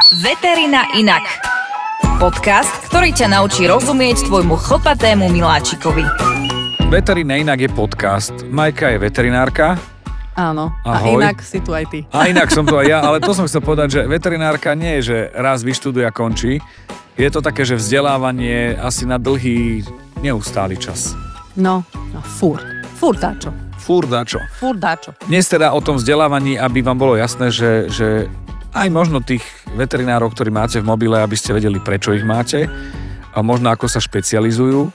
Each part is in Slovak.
Veterina inak. Podcast, ktorý ťa naučí rozumieť tvojmu chlpatému miláčikovi. Veterina inak je podcast. Majka je veterinárka. Áno, Ahoj. a inak si tu aj ty. A inak som to aj ja, ale to som chcel povedať, že veterinárka nie je, že raz vyštuduje a končí. Je to také, že vzdelávanie asi na dlhý, neustály čas. No, no furt. Furt dáčo. Fúr čo. Furt dáčo. Dnes teda o tom vzdelávaní, aby vám bolo jasné, že, že aj možno tých veterinárov, ktorí máte v mobile, aby ste vedeli, prečo ich máte a možno ako sa špecializujú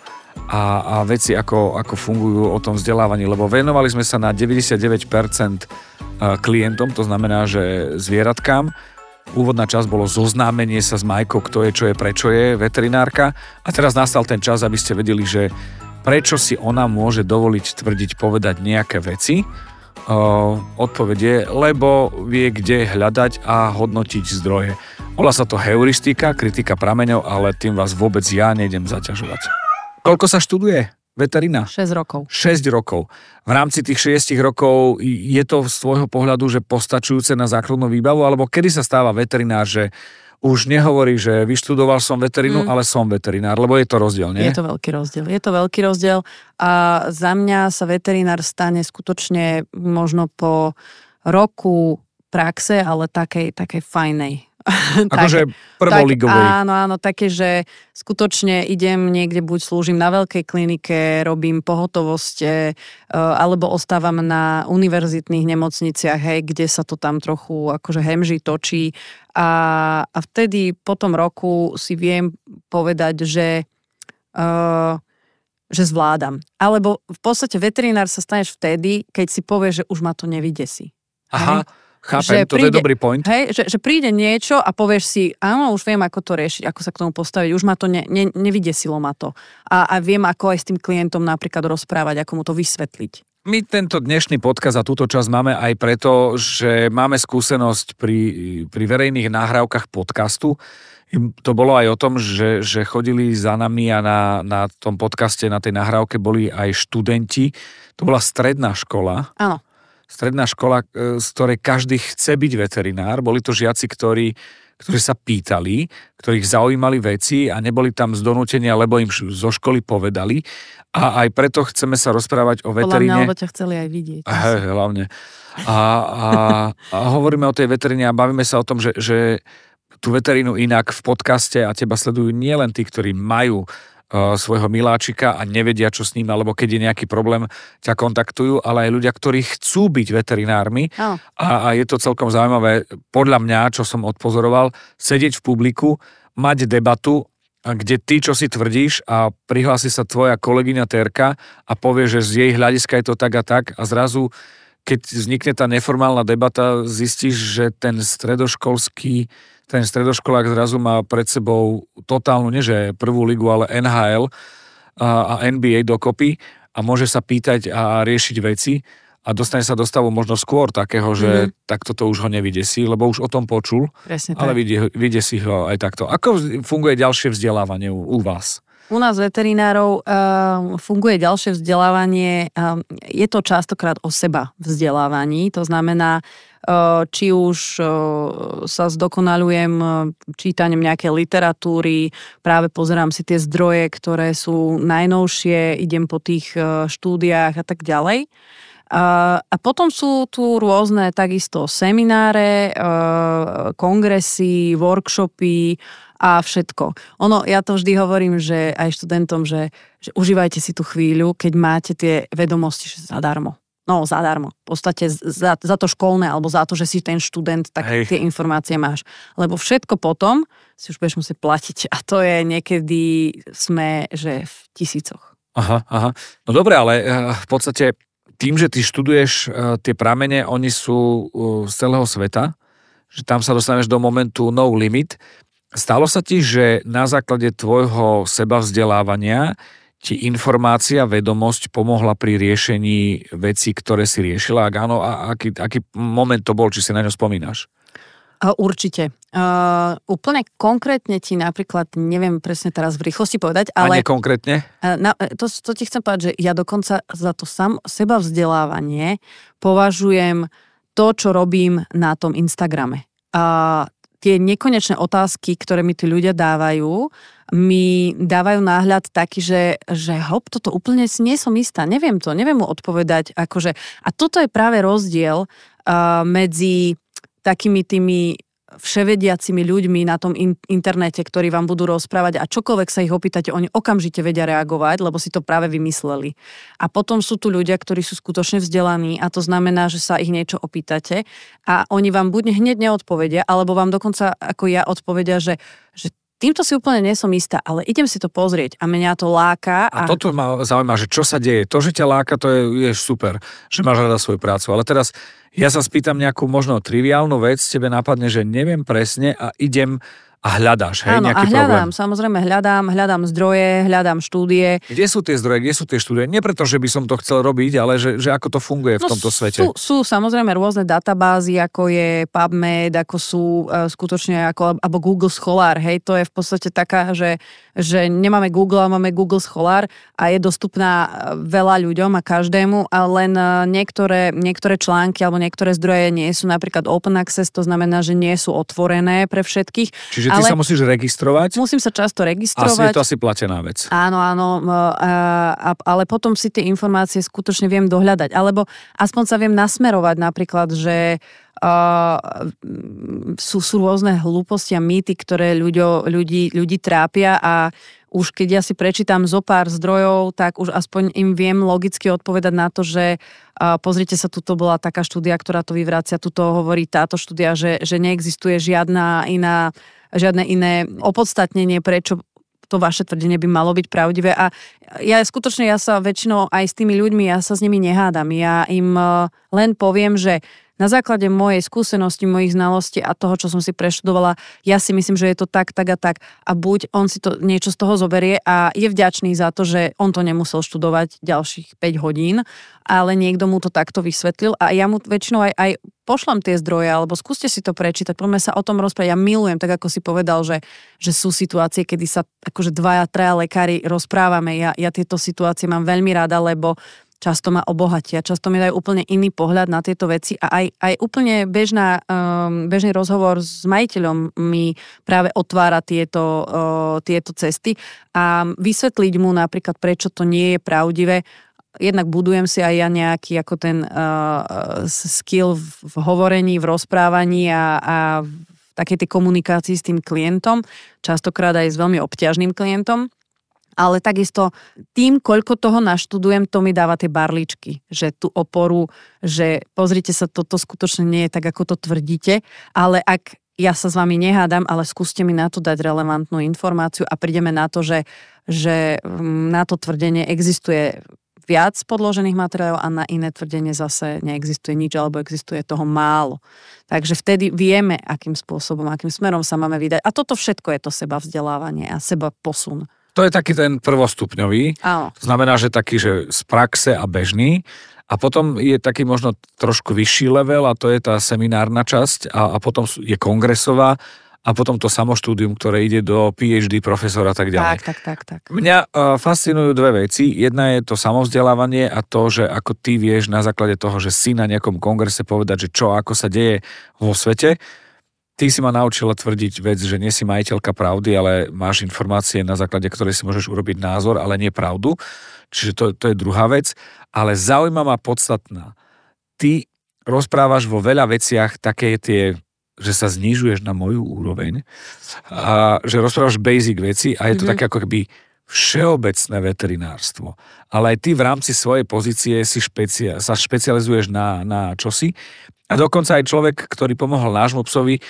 a, a veci, ako, ako fungujú o tom vzdelávaní, lebo venovali sme sa na 99% klientom, to znamená, že zvieratkám. Úvodná časť bolo zoznámenie sa s Majkou, kto je, čo je, prečo je veterinárka a teraz nastal ten čas, aby ste vedeli, že prečo si ona môže dovoliť tvrdiť, povedať nejaké veci. Uh, odpovede, lebo vie, kde hľadať a hodnotiť zdroje. Volá sa to heuristika, kritika prameňov, ale tým vás vôbec ja nejdem zaťažovať. Koľko sa študuje veterina? 6 rokov. 6 rokov. V rámci tých 6 rokov je to z tvojho pohľadu, že postačujúce na základnú výbavu, alebo kedy sa stáva veterinár, že už nehovorí, že vyštudoval som veterinu, mm. ale som veterinár, lebo je to rozdiel, nie? Je to veľký rozdiel. Je to veľký rozdiel a za mňa sa veterinár stane skutočne možno po roku praxe, ale takej, takej fajnej. Akože prvoligovej. Áno, áno, také, že skutočne idem niekde, buď slúžim na veľkej klinike, robím pohotovosť, e, alebo ostávam na univerzitných nemocniciach, hej, kde sa to tam trochu akože hemží, točí. A, a vtedy po tom roku si viem povedať, že uh, že zvládam. Alebo v podstate veterinár sa staneš vtedy, keď si povieš, že už ma to nevydesí. Aha. Hej? Chápem, že to príde, je dobrý point. Hej, že, že príde niečo a povieš si, áno, už viem, ako to riešiť, ako sa k tomu postaviť, už ma to ne, ne, nevydesilo ma to. A, a viem, ako aj s tým klientom napríklad rozprávať, ako mu to vysvetliť. My tento dnešný podkaz a túto časť máme aj preto, že máme skúsenosť pri, pri verejných nahrávkach podcastu. To bolo aj o tom, že, že chodili za nami a na, na tom podcaste, na tej nahrávke boli aj študenti. To bola stredná škola. Áno stredná škola, e, z ktorej každý chce byť veterinár. Boli to žiaci, ktorí, ktorí sa pýtali, ktorých zaujímali veci a neboli tam z donútenia, lebo im zo školy povedali. A aj preto chceme sa rozprávať o veteríne. Podľa mňa, ťa chceli aj vidieť. Hej, hlavne. A, a, a hovoríme o tej veteríne a bavíme sa o tom, že, že tú veterínu inak v podcaste a teba sledujú nielen tí, ktorí majú svojho miláčika a nevedia, čo s ním, alebo keď je nejaký problém, ťa kontaktujú, ale aj ľudia, ktorí chcú byť veterinármi oh. a, a je to celkom zaujímavé, podľa mňa, čo som odpozoroval, sedieť v publiku, mať debatu, kde ty, čo si tvrdíš a prihlási sa tvoja kolegyňa Terka a povie, že z jej hľadiska je to tak a tak a zrazu keď vznikne tá neformálna debata, zistíš, že ten stredoškolský ten stredoškolák zrazu má pred sebou totálnu, nie že prvú ligu, ale NHL a, a NBA dokopy a môže sa pýtať a riešiť veci a dostane sa do stavu možno skôr takého, že mm. takto to už ho nevydesí, lebo už o tom počul, Presne ale vidie, si ho aj takto. Ako funguje ďalšie vzdelávanie u, u vás? U nás veterinárov uh, funguje ďalšie vzdelávanie. Uh, je to častokrát o seba vzdelávaní, to znamená, uh, či už sa zdokonalujem čítaním nejakej literatúry, práve pozerám si tie zdroje, ktoré sú najnovšie, idem po tých štúdiách a tak ďalej. A potom sú tu rôzne takisto semináre, kongresy, workshopy, a všetko. Ono, ja to vždy hovorím, že aj študentom, že, že užívajte si tú chvíľu, keď máte tie vedomosti že zadarmo. No, zadarmo. V podstate za, za to školné, alebo za to, že si ten študent, tak Hej. tie informácie máš. Lebo všetko potom si už budeš musieť platiť. A to je niekedy sme, že v tisícoch. Aha, aha. No dobre, ale eh, v podstate tým, že ty študuješ eh, tie pramene, oni sú eh, z celého sveta, že tam sa dostaneš do momentu no limit, Stalo sa ti, že na základe tvojho seba vzdelávania ti informácia, vedomosť pomohla pri riešení vecí, ktoré si riešila? Ak áno, a aký, aký moment to bol, či si na ňo spomínaš? Určite. Uh, úplne konkrétne ti napríklad, neviem presne teraz v rýchlosti povedať, ale... A nekonkrétne? Uh, na, to, to ti chcem povedať, že ja dokonca za to sam, seba vzdelávanie považujem to, čo robím na tom Instagrame. Uh, tie nekonečné otázky, ktoré mi tí ľudia dávajú, mi dávajú náhľad taký, že, že hop, toto úplne nie som istá, neviem to, neviem mu odpovedať. Akože, a toto je práve rozdiel uh, medzi takými tými vševediacimi ľuďmi na tom in- internete, ktorí vám budú rozprávať a čokoľvek sa ich opýtate, oni okamžite vedia reagovať, lebo si to práve vymysleli. A potom sú tu ľudia, ktorí sú skutočne vzdelaní a to znamená, že sa ich niečo opýtate a oni vám buď hneď neodpovedia, alebo vám dokonca ako ja odpovedia, že, že týmto si úplne nesom istá, ale idem si to pozrieť a mňa to láka. A, a toto ma zaujíma, že čo sa deje. To, že ťa láka, to je, je super, že máš rada svoju prácu. Ale teraz ja sa spýtam nejakú možno triviálnu vec, tebe napadne, že neviem presne a idem a hľadáš, hej, Áno, nejaký a hľadám, problém. samozrejme hľadám, hľadám zdroje, hľadám štúdie. Kde sú tie zdroje, kde sú tie štúdie? Nie preto, že by som to chcel robiť, ale že, že ako to funguje v No, tomto svete. Sú, sú samozrejme rôzne databázy, ako je PubMed, ako sú uh, skutočne, ako, alebo Google Scholar, hej, to je v podstate taká, že, že nemáme Google, ale máme Google Scholar a je dostupná e, veľa ľuďom a každému, a len uh, niektoré, niektoré články alebo niektoré zdroje nie sú napríklad open access, to znamená, že nie sú otvorené pre všetkých. Čiže ty ale- sa musíš registrovať Musím sa často asi je registrovať. to asi platená vec. Áno, áno, a, a, ale potom si tie informácie skutočne viem dohľadať. Alebo aspoň sa viem nasmerovať napríklad, že uh, sú, sú rôzne hlúposti a mýty, ktoré ľuďo, ľudí, ľudí trápia a už keď ja si prečítam zo pár zdrojov, tak už aspoň im viem logicky odpovedať na to, že uh, pozrite sa, tuto bola taká štúdia, ktorá to vyvracia, tuto hovorí táto štúdia, že, že neexistuje žiadna iná, žiadne iné opodstatnenie, prečo to vaše tvrdenie by malo byť pravdivé. A ja skutočne, ja sa väčšinou aj s tými ľuďmi, ja sa s nimi nehádam. Ja im eh, len poviem, že na základe mojej skúsenosti, mojich znalostí a toho, čo som si preštudovala, ja si myslím, že je to tak, tak a tak. A buď on si to niečo z toho zoberie a je vďačný za to, že on to nemusel študovať ďalších 5 hodín, ale niekto mu to takto vysvetlil a ja mu väčšinou aj, aj pošlem tie zdroje, alebo skúste si to prečítať, poďme sa o tom rozprávať. Ja milujem, tak ako si povedal, že, že sú situácie, kedy sa akože dvaja, traja lekári rozprávame. Ja, ja tieto situácie mám veľmi rada, lebo často ma obohatia, často mi dajú úplne iný pohľad na tieto veci a aj, aj úplne bežná, um, bežný rozhovor s majiteľom mi práve otvára tieto, uh, tieto cesty a vysvetliť mu napríklad, prečo to nie je pravdivé, jednak budujem si aj ja nejaký ako ten uh, skill v, v hovorení, v rozprávaní a, a v takej tej komunikácii s tým klientom, častokrát aj s veľmi obťažným klientom. Ale takisto tým, koľko toho naštudujem, to mi dáva tie barličky, že tú oporu, že pozrite sa, toto skutočne nie je tak, ako to tvrdíte, ale ak ja sa s vami nehádam, ale skúste mi na to dať relevantnú informáciu a prídeme na to, že, že mm, na to tvrdenie existuje viac podložených materiálov a na iné tvrdenie zase neexistuje nič alebo existuje toho málo. Takže vtedy vieme, akým spôsobom, akým smerom sa máme vydať. A toto všetko je to seba vzdelávanie a seba posun. To je taký ten prvostupňový. Áno. To znamená, že taký, že z praxe a bežný. A potom je taký možno trošku vyšší level a to je tá seminárna časť a, a potom je kongresová a potom to samoštúdium, ktoré ide do PhD profesora a tak ďalej. Tak, tak, tak, tak. Mňa uh, fascinujú dve veci. Jedna je to samovzdelávanie a to, že ako ty vieš na základe toho, že si na nejakom kongrese povedať, že čo, ako sa deje vo svete. Ty si ma naučila tvrdiť vec, že nie si majiteľka pravdy, ale máš informácie, na základe ktorej si môžeš urobiť názor, ale nie pravdu. Čiže to, to je druhá vec. Ale zaujímavá, podstatná. Ty rozprávaš vo veľa veciach také tie že sa znižuješ na moju úroveň a že rozprávaš basic veci a je to mm-hmm. také ako keby všeobecné veterinárstvo. Ale aj ty v rámci svojej pozície si špecia- sa špecializuješ na, na čosi. A dokonca aj človek, ktorý pomohol nášmu psovi, e,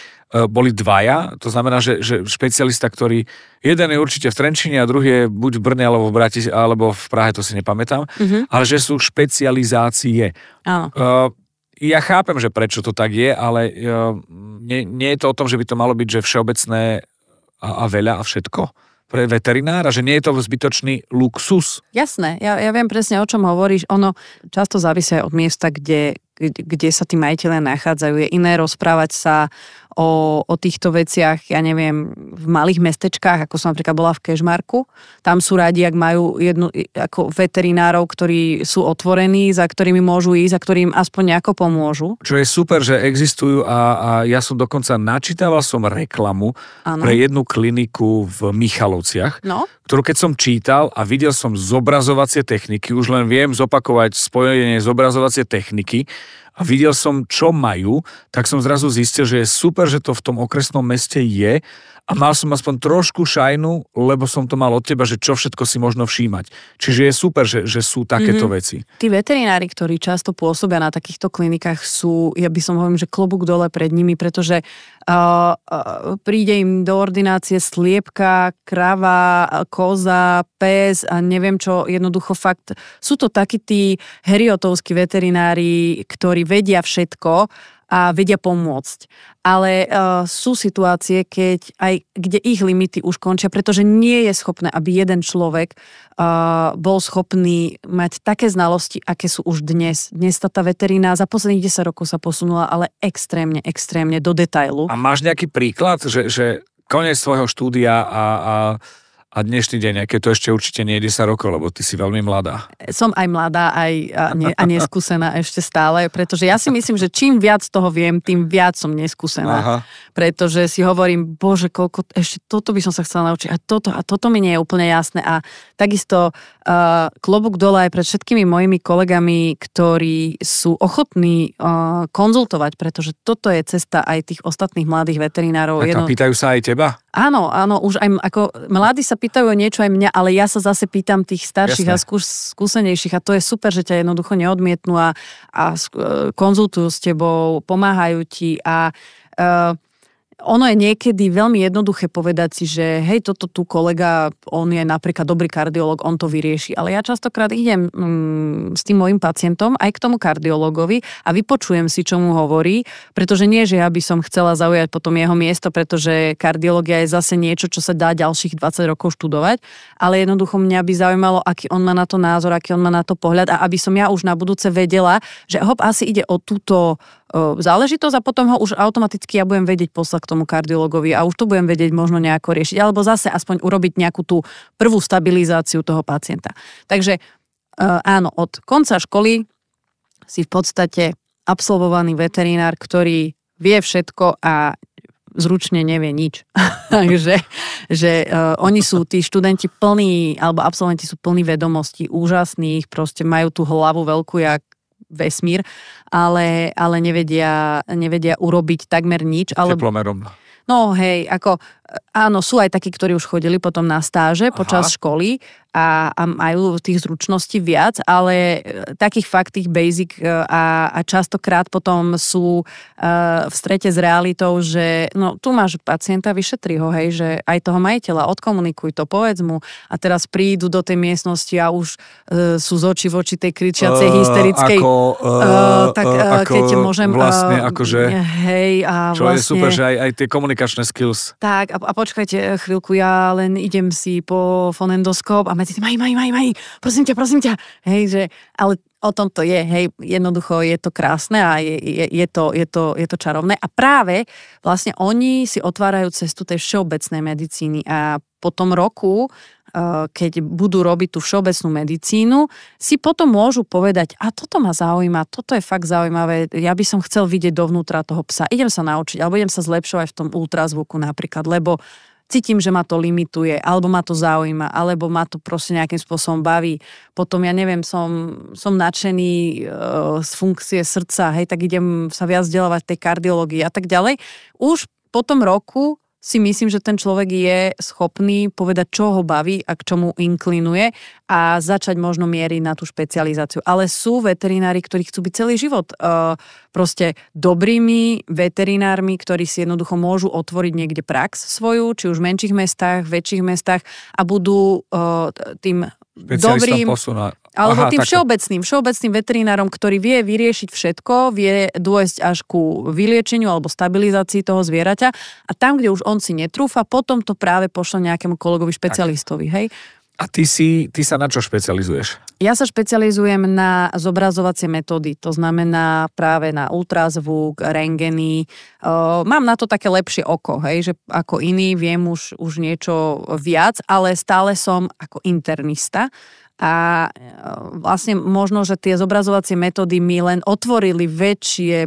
boli dvaja. To znamená, že, že špecialista, ktorý jeden je určite v Trenčine a druhý je buď v Brne alebo v Bratis, alebo v Prahe, to si nepamätám. Mhm. Ale že sú špecializácie. Áno. Uh, ja chápem, že prečo to tak je, ale uh, nie, nie je to o tom, že by to malo byť, že všeobecné a, a veľa a všetko pre veterinára, že nie je to zbytočný luxus. Jasné, ja, ja viem presne, o čom hovoríš. Ono často závisí aj od miesta, kde, kde sa tí majiteľe nachádzajú. Je iné rozprávať sa o, o týchto veciach, ja neviem, v malých mestečkách, ako som napríklad bola v Kežmarku. Tam sú radi, ak majú jednu, ako veterinárov, ktorí sú otvorení, za ktorými môžu ísť a ktorým aspoň nejako pomôžu. Čo je super, že existujú a, a ja som dokonca načítaval som reklamu ano. pre jednu kliniku v Michalovciach, no? ktorú keď som čítal a videl som zobrazovacie techniky, už len viem zopakovať spojenie zobrazovacie techniky, a videl som, čo majú, tak som zrazu zistil, že je super, že to v tom okresnom meste je a mal som aspoň trošku šajnu, lebo som to mal od teba, že čo všetko si možno všímať. Čiže je super, že, že sú takéto mm-hmm. veci. Tí veterinári, ktorí často pôsobia na takýchto klinikách, sú, ja by som hovorím, že klobúk dole pred nimi, pretože Uh, uh, príde im do ordinácie sliepka, krava, koza, pes a neviem čo, jednoducho fakt. Sú to takí tí heriotovskí veterinári, ktorí vedia všetko a vedia pomôcť. Ale uh, sú situácie, keď aj, kde ich limity už končia, pretože nie je schopné, aby jeden človek uh, bol schopný mať také znalosti, aké sú už dnes. Dnes tá, tá veterína za posledných 10 rokov sa posunula, ale extrémne, extrémne do detailu. A máš nejaký príklad, že, že koniec svojho štúdia a, a a dnešný deň, aké to ešte určite nie je 10 rokov, lebo ty si veľmi mladá. Som aj mladá aj a, ne, a neskúsená ešte stále, pretože ja si myslím, že čím viac toho viem, tým viac som neskúsená. Aha. Pretože si hovorím, bože, koľko, ešte toto by som sa chcela naučiť a toto a toto mi nie je úplne jasné. A takisto uh, klobúk dole aj pred všetkými mojimi kolegami, ktorí sú ochotní uh, konzultovať, pretože toto je cesta aj tých ostatných mladých veterinárov. Tak Jedno... pýtajú sa aj teba? Áno, áno, už aj ako mladí sa pýtajú niečo aj mňa, ale ja sa zase pýtam tých starších Jasné. a skús, skúsenejších a to je super, že ťa jednoducho neodmietnú a, a konzultujú s tebou, pomáhajú ti a uh, ono je niekedy veľmi jednoduché povedať si, že hej, toto tu kolega, on je napríklad dobrý kardiolog, on to vyrieši. Ale ja častokrát idem mm, s tým môjim pacientom aj k tomu kardiologovi a vypočujem si, čo mu hovorí, pretože nie, že ja by som chcela zaujať potom jeho miesto, pretože kardiológia je zase niečo, čo sa dá ďalších 20 rokov študovať, ale jednoducho mňa by zaujímalo, aký on má na to názor, aký on má na to pohľad a aby som ja už na budúce vedela, že hop, asi ide o túto záležitosť a potom ho už automaticky ja budem vedieť poslať k tomu kardiologovi a už to budem vedieť možno nejako riešiť, alebo zase aspoň urobiť nejakú tú prvú stabilizáciu toho pacienta. Takže áno, od konca školy si v podstate absolvovaný veterinár, ktorý vie všetko a zručne nevie nič. Takže že uh, oni sú, tí študenti plní, alebo absolventi sú plní vedomostí, úžasných, proste majú tú hlavu veľkú, jak vesmír, ale, ale nevedia, nevedia urobiť takmer nič. Ale... Teplomerom. No hej, ako áno, sú aj takí, ktorí už chodili potom na stáže Aha. počas školy a, a majú tých zručností viac, ale e, takých fakt tých basic e, a, a častokrát potom sú uh, v strete s realitou, že no tu máš pacienta, vyšetri ho, hej, že aj toho majiteľa, odkomunikuj to, povedz mu a teraz prídu do tej miestnosti a už uh, sú z oči v oči tej kričiacej, uh, hysterickej. Ako, uh, uh, tak uh, ako keď môžem... Vlastne, akože... Hej, a čo vlastne, je super, že aj, aj tie komunikačné skills. Tak, a, a počkajte chvíľku, ja len idem si po fonendoskop a medzi tým, maj, maj, maj, maj, prosím ťa, prosím ťa. Hej, že, ale o tom to je, hej, jednoducho je to krásne a je, je, je, to, je, to, je to čarovné. A práve vlastne oni si otvárajú cestu tej všeobecnej medicíny a po tom roku Eh, keď budú robiť tú všeobecnú medicínu, si potom môžu povedať, a toto ma zaujíma, toto je fakt zaujímavé, ja by som chcel vidieť dovnútra toho psa, idem sa naučiť, alebo idem sa zlepšovať v tom ultrazvuku napríklad, lebo cítim, že ma to limituje, alebo ma to zaujíma, alebo ma to proste nejakým spôsobom baví. Potom, ja neviem, som, som nadšený e, z funkcie srdca, hej, tak idem sa viac vzdelávať tej kardiológii a tak ďalej. Už po tom roku si myslím, že ten človek je schopný povedať, čo ho baví a k čomu inklinuje a začať možno mieriť na tú špecializáciu. Ale sú veterinári, ktorí chcú byť celý život uh, proste dobrými veterinármi, ktorí si jednoducho môžu otvoriť niekde prax svoju, či už v menších mestách, väčších mestách a budú uh, tým dobrým... Posuna. Alebo Aha, tým takto. všeobecným, všeobecným veterinárom, ktorý vie vyriešiť všetko, vie dôjsť až ku vyliečeniu alebo stabilizácii toho zvieraťa a tam, kde už on si netrúfa, potom to práve pošle nejakému kolegovi špecialistovi, hej? A ty, si, ty sa na čo špecializuješ? Ja sa špecializujem na zobrazovacie metódy, to znamená práve na ultrazvuk, rengeny. Mám na to také lepšie oko, hej, že ako iný viem už, už niečo viac, ale stále som ako internista a e, vlastne možno, že tie zobrazovacie metódy mi len otvorili väčšie,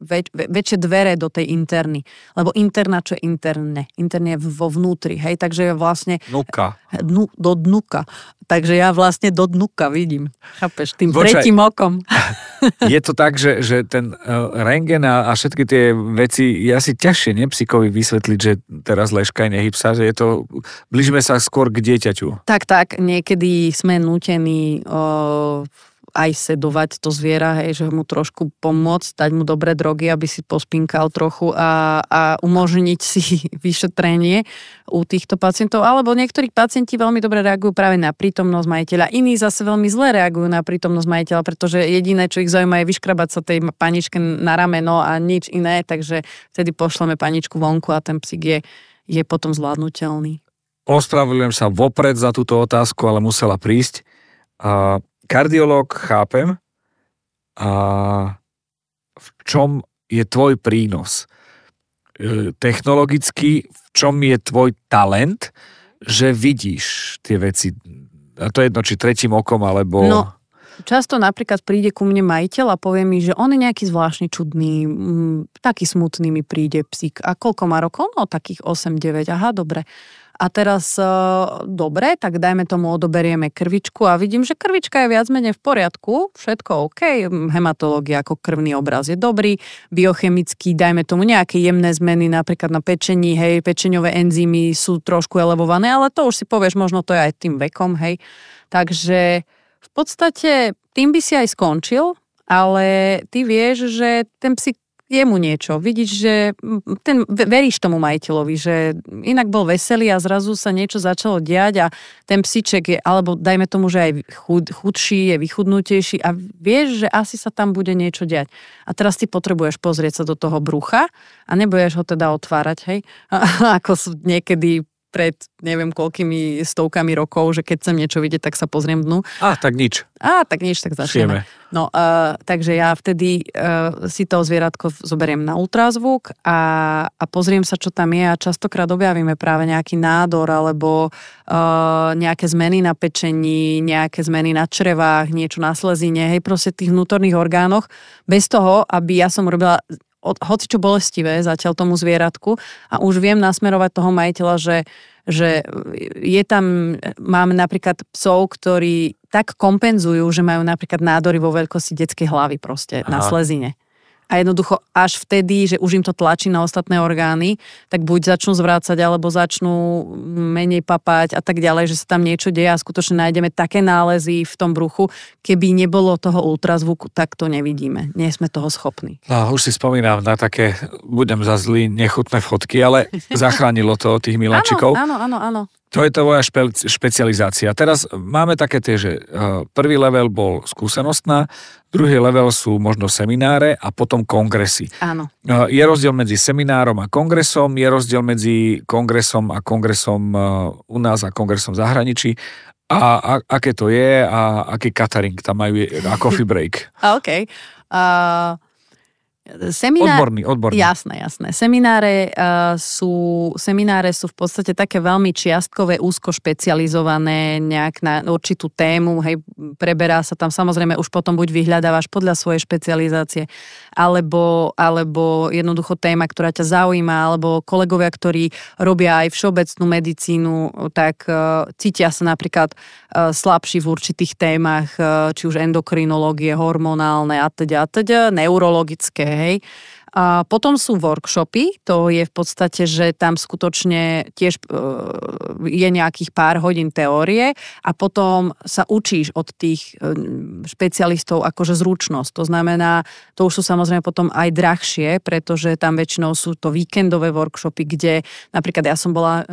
väč, väčšie dvere do tej interny. Lebo interna, čo je interne? Interne je vo vnútri, hej, takže vlastne... Nuka. Dnu, do dnuka. Takže ja vlastne do dnuka vidím. Chápeš, tým Počkaj. tretím okom. Je to tak, že, že ten uh, rengen a, a všetky tie veci je asi ťažšie nepsíkovi vysvetliť, že teraz leškaj nehypsa, že je to, blížime sa skôr k dieťaťu. Tak, tak, niekedy sme nútení uh, aj sedovať to zviera, hej, že mu trošku pomôcť, dať mu dobré drogy, aby si pospinkal trochu a, a umožniť si vyšetrenie u týchto pacientov. Alebo niektorí pacienti veľmi dobre reagujú práve na prítomnosť majiteľa, iní zase veľmi zle reagujú na prítomnosť majiteľa, pretože jediné, čo ich zaujíma, je vyškrabať sa tej paničke na rameno a nič iné, takže vtedy pošleme paničku vonku a ten psík je, je potom zvládnutelný. Ospravedlňujem sa vopred za túto otázku, ale musela prísť. A kardiológ chápem, a v čom je tvoj prínos? E, technologicky, v čom je tvoj talent, že vidíš tie veci? A to je jedno, či tretím okom, alebo... No, často napríklad príde ku mne majiteľ a povie mi, že on je nejaký zvláštny, čudný, m, taký smutný mi príde psík. A koľko má rokov? No, takých 8-9. Aha, dobre. A teraz, e, dobre, tak dajme tomu odoberieme krvičku a vidím, že krvička je viac menej v poriadku, všetko OK, hematológia ako krvný obraz je dobrý, biochemický, dajme tomu nejaké jemné zmeny napríklad na pečení, hej, pečeňové enzymy sú trošku elevované, ale to už si povieš, možno to je aj tým vekom, hej. Takže v podstate tým by si aj skončil, ale ty vieš, že ten psík jemu niečo. Vidíš, že ten, veríš tomu majiteľovi, že inak bol veselý a zrazu sa niečo začalo diať a ten psiček je, alebo dajme tomu, že aj chud, chudší, je vychudnutejší a vieš, že asi sa tam bude niečo diať. A teraz ty potrebuješ pozrieť sa do toho brucha a nebudeš ho teda otvárať, hej? ako sú niekedy pred neviem koľkými stovkami rokov, že keď chcem niečo vidieť, tak sa pozriem dnu. A, tak nič. A, tak nič, tak začneme. No, uh, takže ja vtedy uh, si to zvieratko zoberiem na ultrazvuk a, a pozriem sa, čo tam je a častokrát objavíme práve nejaký nádor alebo uh, nejaké zmeny na pečení, nejaké zmeny na črevách, niečo na slezine, hej, proste tých vnútorných orgánoch, bez toho, aby ja som robila hoci čo bolestivé zatiaľ tomu zvieratku a už viem nasmerovať toho majiteľa, že, že je tam, mám napríklad psov, ktorí tak kompenzujú, že majú napríklad nádory vo veľkosti detskej hlavy proste Aha. na slezine a jednoducho až vtedy, že už im to tlačí na ostatné orgány, tak buď začnú zvrácať, alebo začnú menej papať a tak ďalej, že sa tam niečo deje a skutočne nájdeme také nálezy v tom bruchu. Keby nebolo toho ultrazvuku, tak to nevidíme. Nie sme toho schopní. No, už si spomínam na také, budem za zlý, nechutné fotky, ale zachránilo to tých miláčikov. Áno, áno, áno, áno. To je tvoja špe, špecializácia. Teraz máme také tie, že uh, prvý level bol skúsenostná, druhý level sú možno semináre a potom kongresy. Áno. Uh, je rozdiel medzi seminárom a kongresom, je rozdiel medzi kongresom a kongresom uh, u nás a kongresom v zahraničí. A, a aké to je a aký catering tam majú a coffee break. OK. Uh, Seminár... Odborný, odborný. Jasné, jasné. Semináre, uh, sú, semináre sú v podstate také veľmi čiastkové, úzko špecializované nejak na určitú tému, hej, preberá sa tam, samozrejme už potom buď vyhľadávaš podľa svojej špecializácie, alebo, alebo jednoducho téma, ktorá ťa zaujíma, alebo kolegovia, ktorí robia aj všeobecnú medicínu, tak uh, cítia sa napríklad uh, slabší v určitých témach, uh, či už endokrinológie, hormonálne a teda, a teda, neurologické, hej. A potom sú workshopy, to je v podstate, že tam skutočne tiež e, je nejakých pár hodín teórie a potom sa učíš od tých e, špecialistov akože zručnosť. To znamená, to už sú samozrejme potom aj drahšie, pretože tam väčšinou sú to víkendové workshopy, kde napríklad ja som bola e,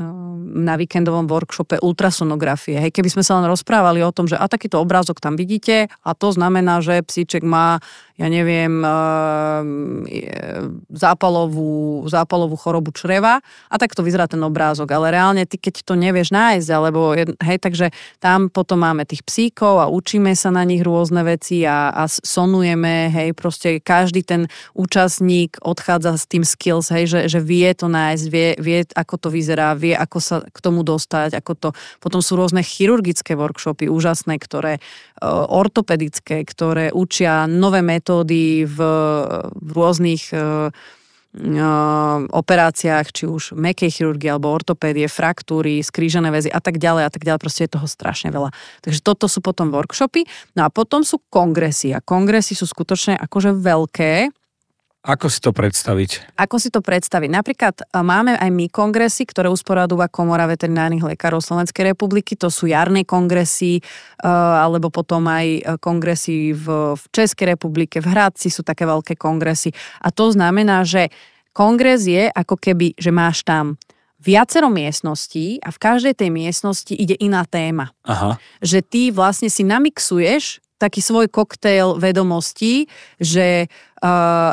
na víkendovom workshope ultrasonografie. Hej, keby sme sa len rozprávali o tom, že a takýto obrázok tam vidíte a to znamená, že psíček má ja neviem, zápalovú, zápalovú chorobu čreva a tak to vyzerá ten obrázok. Ale reálne ty, keď to nevieš nájsť, alebo hej, takže tam potom máme tých psíkov a učíme sa na nich rôzne veci a, a sonujeme, hej, proste každý ten účastník odchádza s tým skills, hej, že, že vie to nájsť, vie, vie, ako to vyzerá, vie, ako sa k tomu dostať, ako to, potom sú rôzne chirurgické workshopy, úžasné, ktoré, ortopedické, ktoré učia nové metódy v, v rôznych uh, operáciách, či už mekej chirurgie alebo ortopédie, fraktúry, skrížené väzy a tak ďalej a tak ďalej. Proste je toho strašne veľa. Takže toto sú potom workshopy. No a potom sú kongresy. A kongresy sú skutočne akože veľké ako si to predstaviť? Ako si to predstaviť? Napríklad máme aj my kongresy, ktoré usporadúva Komora veterinárnych lekárov Slovenskej republiky. To sú jarné kongresy, alebo potom aj kongresy v, v Českej republike, v Hradci sú také veľké kongresy. A to znamená, že kongres je ako keby, že máš tam viacero miestností a v každej tej miestnosti ide iná téma. Aha. Že ty vlastne si namixuješ taký svoj koktejl vedomostí, že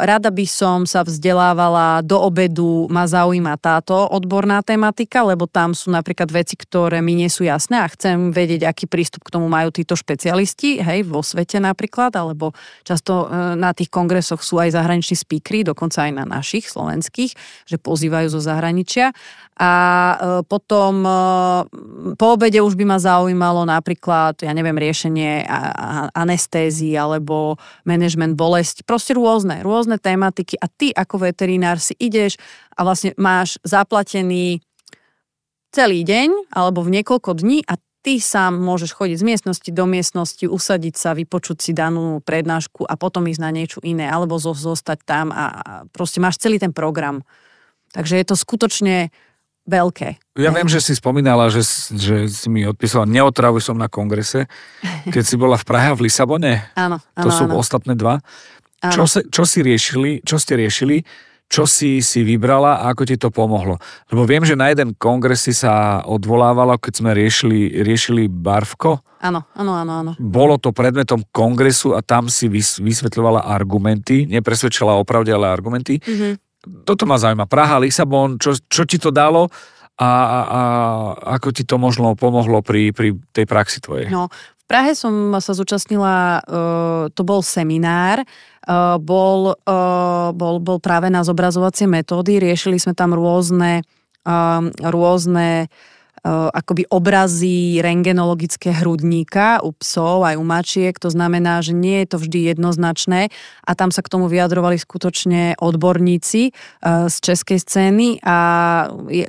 rada by som sa vzdelávala do obedu, ma zaujíma táto odborná tematika, lebo tam sú napríklad veci, ktoré mi nie sú jasné a chcem vedieť, aký prístup k tomu majú títo špecialisti, hej, vo svete napríklad, alebo často uh, na tých kongresoch sú aj zahraniční speakery, dokonca aj na našich slovenských, že pozývajú zo zahraničia. A uh, potom po obede už by ma zaujímalo napríklad, ja neviem, riešenie anestézy alebo management bolesti, proste rôzne rôzne, rôzne tematiky a ty ako veterinár si ideš a vlastne máš zaplatený celý deň alebo v niekoľko dní a ty sám môžeš chodiť z miestnosti do miestnosti, usadiť sa, vypočuť si danú prednášku a potom ísť na niečo iné, alebo zostať tam a proste máš celý ten program. Takže je to skutočne veľké. Ja viem, že si spomínala, že, že si mi odpísala, neotravuj som na kongrese, keď si bola v Prahe a v Lisabone. Áno, áno To sú áno. ostatné dva. Čo, si, čo si riešili, čo ste riešili, čo si si vybrala a ako ti to pomohlo? Lebo viem, že na jeden kongres si sa odvolávalo, keď sme riešili, riešili barvko. Áno, áno, áno, áno. Bolo to predmetom kongresu a tam si vysvetľovala argumenty, nepresvedčila o pravde, ale argumenty. Mm-hmm. Toto ma zaujíma. Praha, Lisabon, čo, čo ti to dalo? A, a, a ako ti to možno pomohlo pri, pri tej praxi tvojej? No, v Prahe som sa zúčastnila, uh, to bol seminár, bol, bol, bol práve na zobrazovacie metódy, riešili sme tam rôzne, rôzne akoby obrazy rengenologické hrudníka u psov aj u mačiek. To znamená, že nie je to vždy jednoznačné a tam sa k tomu vyjadrovali skutočne odborníci eh, z českej scény a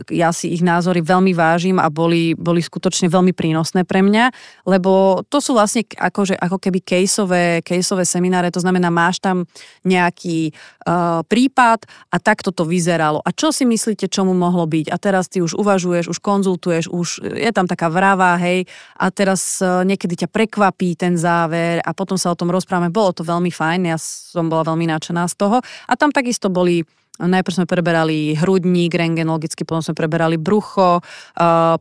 ja si ich názory veľmi vážim a boli, boli skutočne veľmi prínosné pre mňa, lebo to sú vlastne akože, ako keby caseové, caseové semináre, to znamená, máš tam nejaký uh, prípad a takto to vyzeralo. A čo si myslíte, čo mu mohlo byť? A teraz ty už uvažuješ, už konzultuješ, vieš, už je tam taká vrava, hej, a teraz e, niekedy ťa prekvapí ten záver a potom sa o tom rozprávame. Bolo to veľmi fajn, ja som bola veľmi nadšená z toho. A tam takisto boli Najprv sme preberali hrudník rengenologicky, potom sme preberali brucho,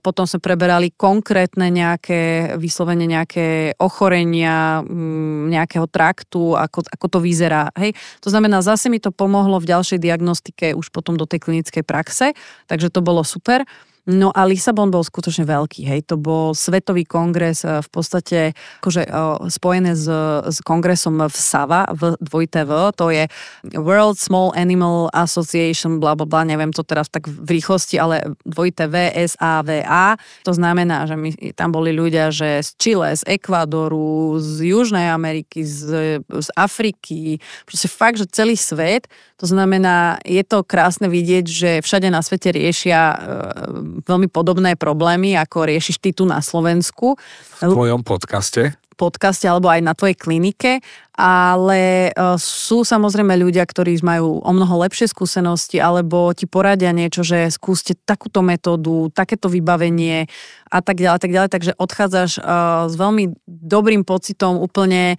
potom sme preberali konkrétne nejaké, vyslovene nejaké ochorenia mm, nejakého traktu, ako, ako to vyzerá. Hej. To znamená, zase mi to pomohlo v ďalšej diagnostike už potom do tej klinickej praxe, takže to bolo super. No a Lisabon bol skutočne veľký, hej, to bol svetový kongres eh, v podstate akože eh, spojené s, s kongresom v SAVA, v 2TV, to je World Small Animal Association, bla bla bla, neviem to teraz tak v rýchlosti, ale 2TV SAVA, to znamená, že my, tam boli ľudia, že z Chile, z Ekvadoru, z Južnej Ameriky, z, z Afriky, proste fakt, že celý svet, to znamená, je to krásne vidieť, že všade na svete riešia eh, veľmi podobné problémy, ako riešiš ty tu na Slovensku. V tvojom podcaste? podcaste alebo aj na tvojej klinike, ale e, sú samozrejme ľudia, ktorí majú o mnoho lepšie skúsenosti alebo ti poradia niečo, že skúste takúto metódu, takéto vybavenie a tak ďalej, tak ďalej. Takže odchádzaš e, s veľmi dobrým pocitom, úplne e,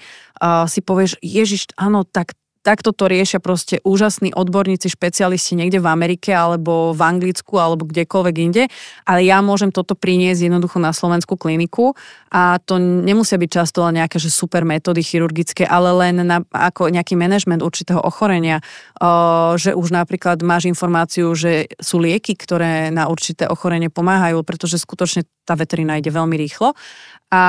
si povieš, Ježiš, áno, tak takto to riešia proste úžasní odborníci, špecialisti niekde v Amerike alebo v Anglicku alebo kdekoľvek inde, ale ja môžem toto priniesť jednoducho na slovenskú kliniku. A to nemusia byť často len nejaké že super metódy chirurgické, ale len na, ako nejaký manažment určitého ochorenia, o, že už napríklad máš informáciu, že sú lieky, ktoré na určité ochorenie pomáhajú, pretože skutočne tá veterina ide veľmi rýchlo. A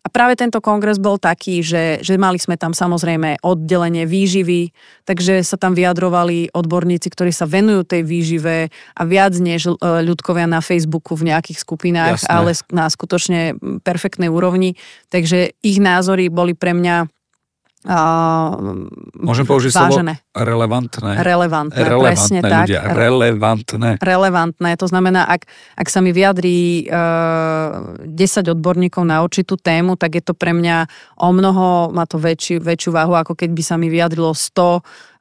a práve tento kongres bol taký, že, že mali sme tam samozrejme oddelenie výživy, takže sa tam vyjadrovali odborníci, ktorí sa venujú tej výžive a viac než e, ľudkovia na Facebooku v nejakých skupinách, Jasné. ale na skutočne perfektnej úrovni. Takže ich názory boli pre mňa Uh, Môžem použiť vážené. slovo relevantné. Relevantné, relevantné presne ľudia. tak. Relevantné. Relevantné, to znamená, ak, ak sa mi vyjadrí uh, 10 odborníkov na určitú tému, tak je to pre mňa o mnoho, má to väčší, väčšiu váhu, ako keď by sa mi vyjadrilo 100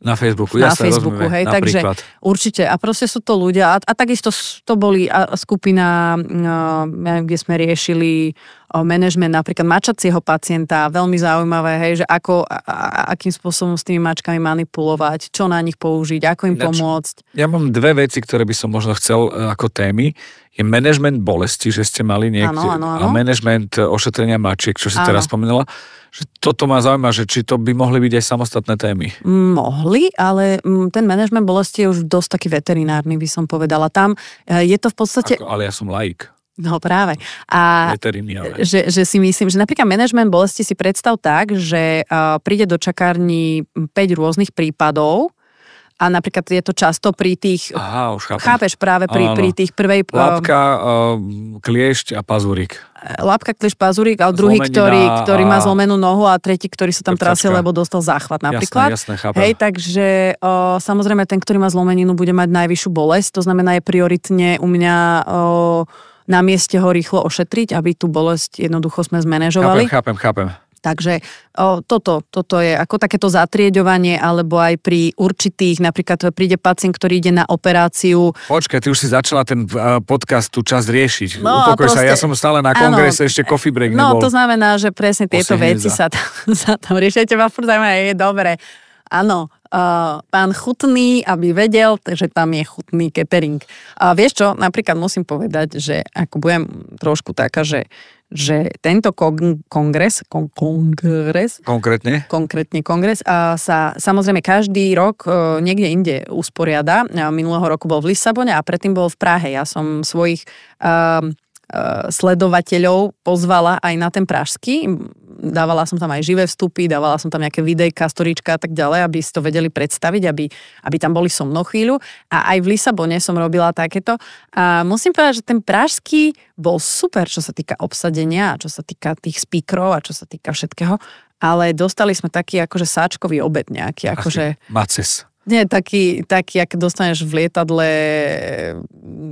na Facebooku, na Facebooku, rozumieme, hej, takže určite. A proste sú to ľudia, a, a takisto to boli a, skupina, a, kde sme riešili manažment napríklad mačacieho pacienta, veľmi zaujímavé, hej, že ako, a, akým spôsobom s tými mačkami manipulovať, čo na nich použiť, ako im Ináč, pomôcť. Ja mám dve veci, ktoré by som možno chcel e, ako témy. Je management bolesti, že ste mali niekde, ano, ano, ano. a management ošetrenia mačiek, čo si ano. teraz spomenula že toto ma zaujíma, že či to by mohli byť aj samostatné témy. Mohli, ale mm, ten manažment bolesti je už dosť taký veterinárny, by som povedala. Tam e, je to v podstate... Ako, ale ja som laik. No práve. A že, že si myslím, že napríklad manažment bolesti si predstav tak, že uh, príde do čakárni 5 rôznych prípadov, a napríklad je to často pri tých... Aha, už chápem. Chápeš práve pri, pri tých prvej... Lápka, uh, kliešť a pazúrik. Lápka, kliešť, pazúrik, a druhý, ktorý, ktorý má zlomenú nohu a tretí, ktorý sa tam trasie, lebo dostal záchvat napríklad. Jasné, jasné, chápem. Hej, takže uh, samozrejme ten, ktorý má zlomeninu, bude mať najvyššiu bolesť, to znamená je prioritne u mňa... Uh, na mieste ho rýchlo ošetriť, aby tú bolesť jednoducho sme zmanéžovali. Chápem, chápem, chápem. Takže o, toto, toto je ako takéto zatrieďovanie, alebo aj pri určitých, napríklad príde pacient, ktorý ide na operáciu. Počkaj, ty už si začala ten podcast tu čas riešiť. No, Upokoj proste, sa, ja som stále na kongrese, áno, ešte coffee break No, nebol. to znamená, že presne tieto veci sa tam, sa tam riešia. Teba furt je dobre. Áno, uh, pán chutný, aby vedel, že tam je chutný catering. A vieš čo, napríklad musím povedať, že ako budem trošku taká, že že tento kong- kongres, kon- kongres, konkrétne, konkrétne kongres a sa samozrejme každý rok e, niekde inde usporiada. Minulého roku bol v Lisabone a predtým bol v Prahe. Ja som svojich um, sledovateľov pozvala aj na ten pražský. Dávala som tam aj živé vstupy, dávala som tam nejaké videjka, storička a tak ďalej, aby si to vedeli predstaviť, aby, aby tam boli so mnou chvíľu. A aj v Lisabone som robila takéto. A musím povedať, že ten pražský bol super, čo sa týka obsadenia, čo sa týka tých speakerov a čo sa týka všetkého. Ale dostali sme taký akože sáčkový obed nejaký. Akože... Maces. Nie, taký, taký, ak dostaneš v lietadle,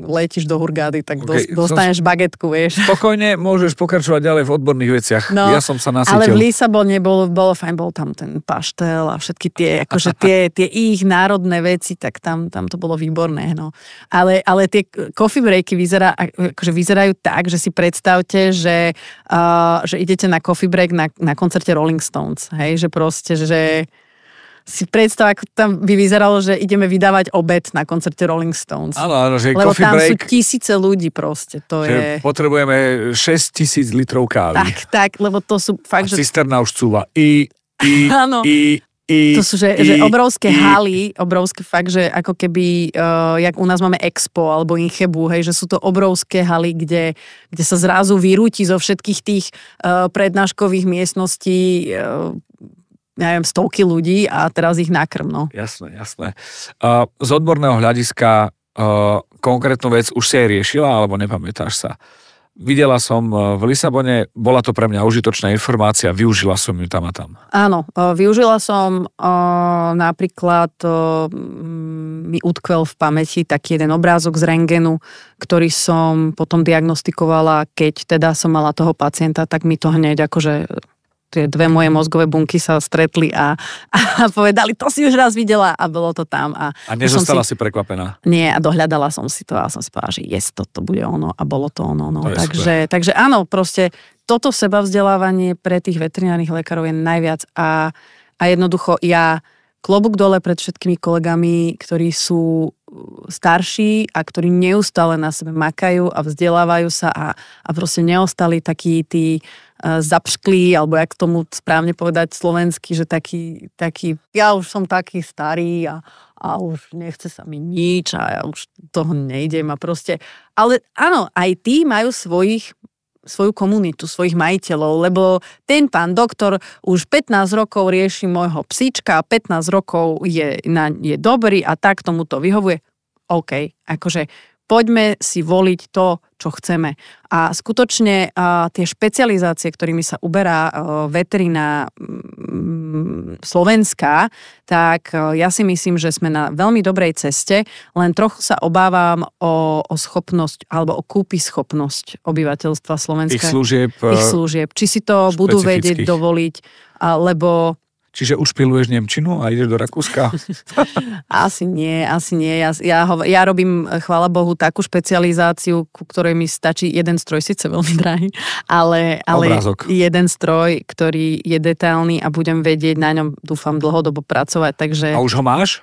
letíš do Hurgády, tak okay, dostaneš som... bagetku, vieš. Spokojne môžeš pokračovať ďalej v odborných veciach. No, ja som sa nasytil. Ale v Lisabone bolo, bolo fajn, bol tam ten paštel a všetky tie, akože tie, tie ich národné veci, tak tam, tam to bolo výborné. No. Ale, ale tie coffee breaky vyzerá, akože vyzerajú tak, že si predstavte, že, uh, že idete na coffee break na, na koncerte Rolling Stones. Hej, že proste, že si predstav, ako tam by vyzeralo, že ideme vydávať obed na koncerte Rolling Stones. Áno, áno, že Lebo coffee tam break, sú tisíce ľudí proste. To že je... potrebujeme 6 tisíc litrov kávy. Tak, tak, lebo to sú fakt, A že... cisterna už cúva. I, i, áno. i, I, to sú že, i, že obrovské i, haly, obrovské fakt, že ako keby, uh, jak u nás máme Expo alebo Inchebu, hej, že sú to obrovské haly, kde, kde sa zrazu vyrúti zo všetkých tých uh, prednáškových miestností uh, neviem, stovky ľudí a teraz ich nakrm, no. Jasné, jasné. Z odborného hľadiska uh, konkrétnu vec už si aj riešila, alebo nepamätáš sa? Videla som v Lisabone, bola to pre mňa užitočná informácia, využila som ju tam a tam. Áno, využila som napríklad, mi utkvel v pamäti taký jeden obrázok z rengenu, ktorý som potom diagnostikovala, keď teda som mala toho pacienta, tak mi to hneď akože tie dve moje mozgové bunky sa stretli a, a povedali, to si už raz videla a bolo to tam. A, a nezostala si, si prekvapená? Nie, a dohľadala som si to a som si povedala, že yes, toto bude ono a bolo to ono. No. To takže, takže áno, proste toto seba vzdelávanie pre tých veterinárnych lekárov je najviac a a a jednoducho ja klobúk dole pred všetkými kolegami, ktorí sú starší a ktorí neustále na sebe makajú a vzdelávajú sa a, a proste neostali takí tí uh, zapšklí, alebo jak tomu správne povedať slovensky, že taký, taký ja už som taký starý a, a už nechce sa mi nič a ja už toho nejdem a proste, ale áno, aj tí majú svojich svoju komunitu, svojich majiteľov, lebo ten pán doktor už 15 rokov rieši môjho psíčka a 15 rokov je, na, je dobrý a tak tomu to vyhovuje. OK, akože poďme si voliť to, čo chceme. A skutočne a tie špecializácie, ktorými sa uberá veterina mm, Slovenska, tak ja si myslím, že sme na veľmi dobrej ceste, len trochu sa obávam o, o schopnosť alebo o kúpy schopnosť obyvateľstva Slovenska. Ich služieb. Ich služieb. Či si to budú vedieť dovoliť, lebo Čiže už piluješ Nemčinu a ideš do Rakúska? asi nie, asi nie. Ja, ja, ho, ja robím, chvála Bohu, takú špecializáciu, ku ktorej mi stačí jeden stroj, síce veľmi drahý, ale, ale jeden stroj, ktorý je detailný a budem vedieť na ňom, dúfam, dlhodobo pracovať. Takže... A už ho máš?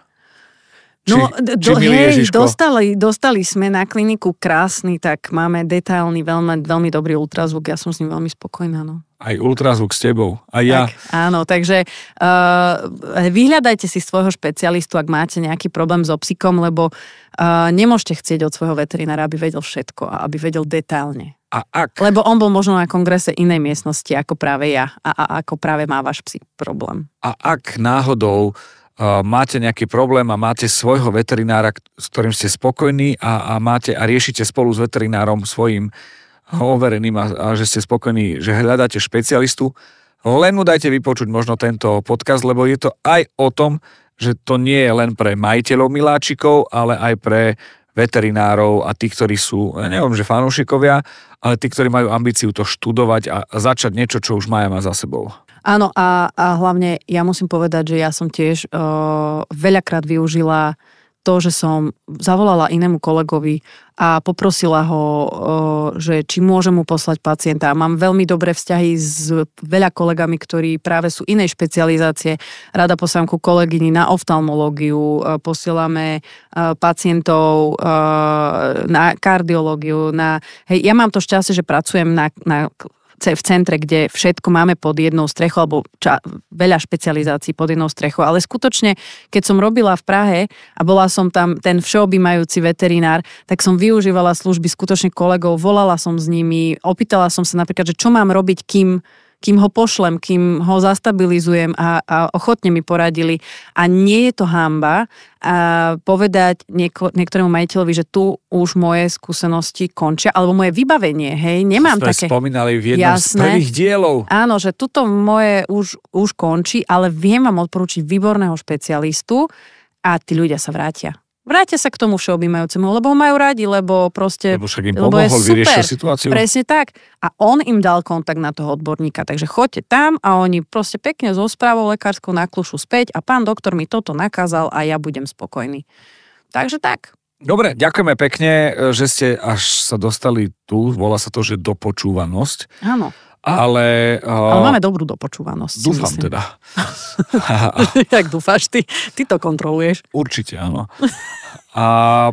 No, či, do, či hej, dostali, dostali sme na kliniku krásny, tak máme detailný, veľmi, veľmi dobrý ultrazvuk, ja som s ním veľmi spokojná. No. Aj ultrazvuk s tebou, aj ja. Tak, áno, takže uh, vyhľadajte si svojho špecialistu, ak máte nejaký problém so psíkom, lebo uh, nemôžete chcieť od svojho veterinára, aby vedel všetko a aby vedel detailne. A ak... Lebo on bol možno na kongrese inej miestnosti ako práve ja a, a ako práve má váš psík problém. A ak náhodou máte nejaký problém a máte svojho veterinára, s ktorým ste spokojní a, a, máte, a riešite spolu s veterinárom svojim overeným a, a že ste spokojní, že hľadáte špecialistu, len mu dajte vypočuť možno tento podcast, lebo je to aj o tom, že to nie je len pre majiteľov miláčikov, ale aj pre veterinárov a tí, ktorí sú, ja neviem, že fanúšikovia, ale tí, ktorí majú ambíciu to študovať a začať niečo, čo už majú za sebou. Áno a, a hlavne ja musím povedať, že ja som tiež uh, veľakrát využila to, že som zavolala inému kolegovi a poprosila ho, že či môžem mu poslať pacienta. Mám veľmi dobré vzťahy s veľa kolegami, ktorí práve sú inej špecializácie. Rada posielam ku kolegyni na oftalmológiu, posielame pacientov na kardiológiu. Na, hej, ja mám to šťastie, že pracujem na, na v centre, kde všetko máme pod jednou strechou, alebo ča, veľa špecializácií pod jednou strechou. Ale skutočne, keď som robila v Prahe a bola som tam ten všeobjímajúci veterinár, tak som využívala služby skutočne kolegov, volala som s nimi, opýtala som sa napríklad, že čo mám robiť, kým kým ho pošlem, kým ho zastabilizujem a, a ochotne mi poradili. A nie je to hamba a povedať nieko, niektorému majiteľovi, že tu už moje skúsenosti končia, alebo moje vybavenie, hej, nemám Sme také... spomínali v jednom Jasné. z prvých dielov. Áno, že tuto moje už, už končí, ale viem vám odporučiť výborného špecialistu a tí ľudia sa vrátia. Vráťte sa k tomu všeobjímajúcemu, lebo ho majú radi, lebo proste... Lebo však im lebo pomohol, vyriešil situáciu. Presne tak. A on im dal kontakt na toho odborníka, takže choďte tam a oni proste pekne zo správou lekárskou naklušu späť a pán doktor mi toto nakázal a ja budem spokojný. Takže tak. Dobre, ďakujeme pekne, že ste až sa dostali tu. Volá sa to, že dopočúvanosť. Áno. Ale, uh, Ale máme dobrú dopočúvanosť. Dúfam myslím. teda. Jak dúfaš, ty, ty to kontroluješ. Určite, áno. A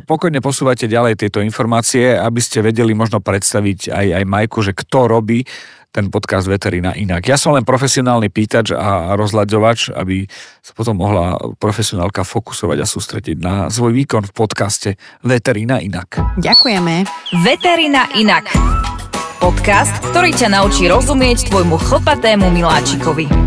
pokojne posúvajte ďalej tieto informácie, aby ste vedeli možno predstaviť aj, aj Majku, že kto robí ten podcast Veterina inak. Ja som len profesionálny pýtač a rozhľadzovač, aby sa potom mohla profesionálka fokusovať a sústrediť na svoj výkon v podcaste Veterina inak. Ďakujeme. Veterina inak. Podcast, ktorý ťa naučí rozumieť tvojmu chlpatému miláčikovi.